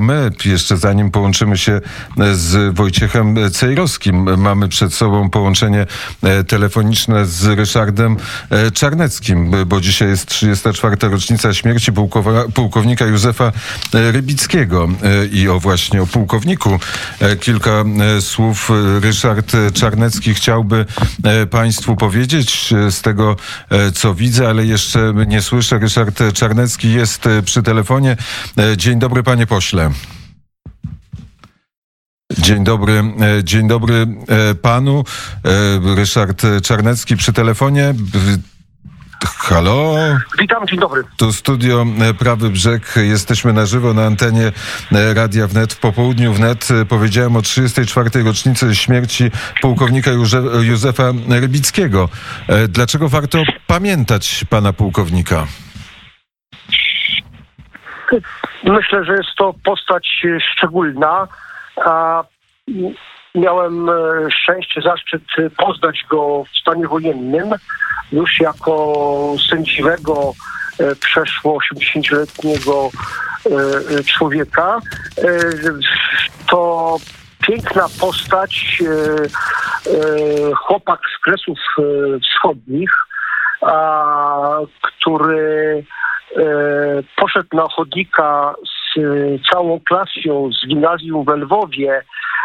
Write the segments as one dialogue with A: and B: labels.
A: My, jeszcze zanim połączymy się z Wojciechem Cejrowskim, mamy przed sobą połączenie e, telefoniczne z Ryszardem e, Czarneckim, bo dzisiaj jest 34. rocznica śmierci pułkownika Józefa e, Rybickiego. I o właśnie o pułkowniku kilka słów Ryszard Czarnecki chciałby Państwu powiedzieć z tego, co widzę, ale jeszcze nie słyszę. Ryszard Czarnecki jest przy telefonie. Dzień dobry, panie pośle. Dzień dobry, e, dzień dobry e, panu. E, Ryszard Czarnecki przy telefonie. Halo?
B: Witam, dzień dobry.
A: Tu studio Prawy Brzeg. Jesteśmy na żywo na antenie Radia Wnet. W popołudniu wnet powiedziałem o 34. rocznicy śmierci pułkownika Józefa Rybickiego. Dlaczego warto pamiętać pana pułkownika?
B: Myślę, że jest to postać szczególna. A miałem e, szczęście, zaszczyt poznać go w stanie wojennym już jako sędziwego e, przeszło 80-letniego e, człowieka. To piękna postać, chłopak z Kresów Wschodnich, który poszedł na chodnika z całą klasą z gimnazjum w Lwowie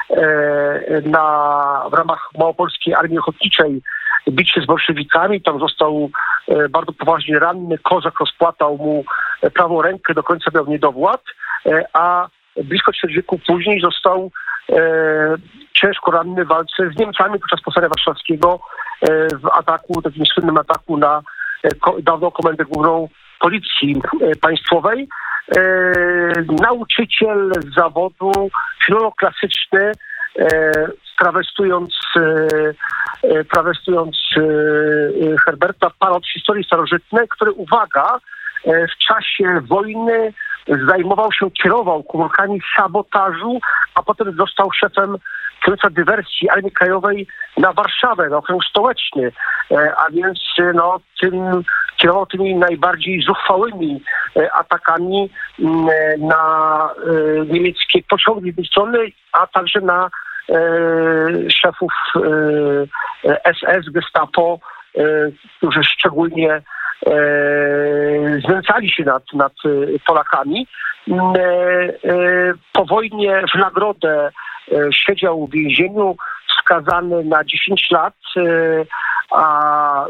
B: e, na, w ramach Małopolskiej Armii Ochotniczej bić się z bolszewikami. Tam został e, bardzo poważnie ranny. Kozak rozpłatał mu prawą rękę, do końca miał niedowład, e, a blisko ćwierć wieku później został ciężko ranny w walce z Niemcami podczas Powstania Warszawskiego w ataku, takim słynnym ataku na dawną Komendę Główną Policji Państwowej. E, nauczyciel z zawodu, filolog klasyczny, e, trawestując, e, trawestując Herberta, pan od historii starożytnej, który, uwaga, w czasie wojny zajmował się, kierował komórkami sabotażu, a potem został szefem kierowca dywersji Armii Krajowej na Warszawę, na okręg stołeczny, a więc no, tym kierował tymi najbardziej zuchwałymi e, atakami mm, e, na e, niemieckie pociągi z strony, a także na szefów SS, Gestapo, którzy szczególnie znęcali się nad, nad Polakami. Mm, po wojnie w nagrodę siedział w więzieniu, skazany na 10 lat a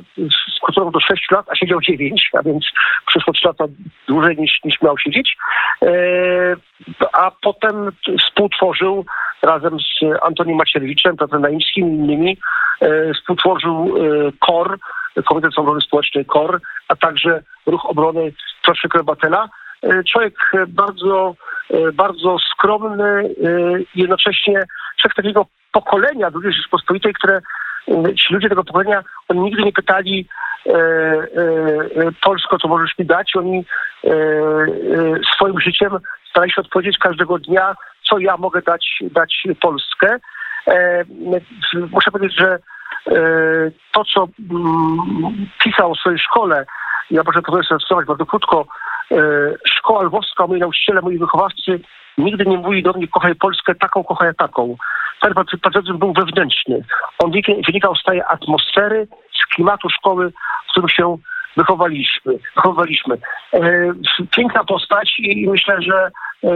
B: skrócono do 6 lat, a siedział 9, a więc przyszło 3 lata dłużej niż, niż miał siedzieć. E, a potem współtworzył razem z Antonim Macierewiczem, Piotrem Naimskim i innymi, e, współtworzył e, KOR, Komitet Obrony Społecznej KOR, a także Ruch Obrony Proszę Krebatela. Człowiek bardzo, bardzo skromny, jednocześnie człowiek takiego pokolenia II Rzeczypospolitej, które ci ludzie tego pokolenia, oni nigdy nie pytali e, e, e, Polsko, co możesz mi dać. Oni e, e, swoim życiem starali się odpowiedzieć każdego dnia, co ja mogę dać, dać Polskę. E, muszę powiedzieć, że to, co mm, pisał w swojej szkole, ja pozwolę sobie cytować bardzo krótko, szkoła lwowska, moi nauczyciele, moi wychowawcy nigdy nie mówi do mnie kochaj Polskę taką, kochaj taką. Ten patriotyzm był wewnętrzny. On wynikał z tej atmosfery, z klimatu szkoły, w którym się wychowaliśmy. wychowaliśmy. E, piękna postać i myślę, że e,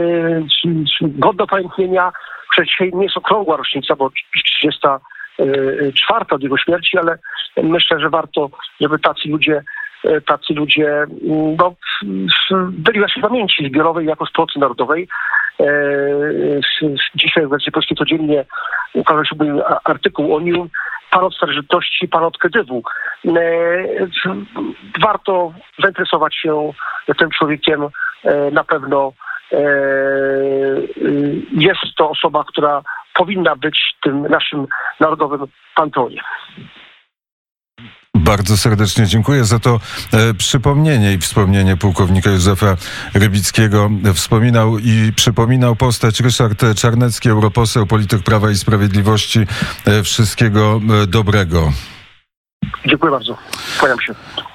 B: godna pamiętnienia, dzisiaj nie jest okrągła rocznica, bo 34 od jego śmierci, ale myślę, że warto, żeby tacy ludzie E, tacy ludzie mm, no, byli naszej pamięci zbiorowej jako społeczności narodowej. E, dzisiaj w wersji polskiej codziennie ukazał się artykuł o nim, pan od starożytności, pan od Kedywu. E, warto zainteresować się tym człowiekiem. Na pewno jest to osoba, która powinna być tym naszym narodowym panteonie.
A: Bardzo serdecznie dziękuję za to e, przypomnienie i wspomnienie pułkownika Józefa Rybickiego. Wspominał i przypominał postać Ryszard Czarnecki, europoseł, polityk Prawa i Sprawiedliwości. E, wszystkiego e, dobrego.
B: Dziękuję bardzo. Kłaniam się.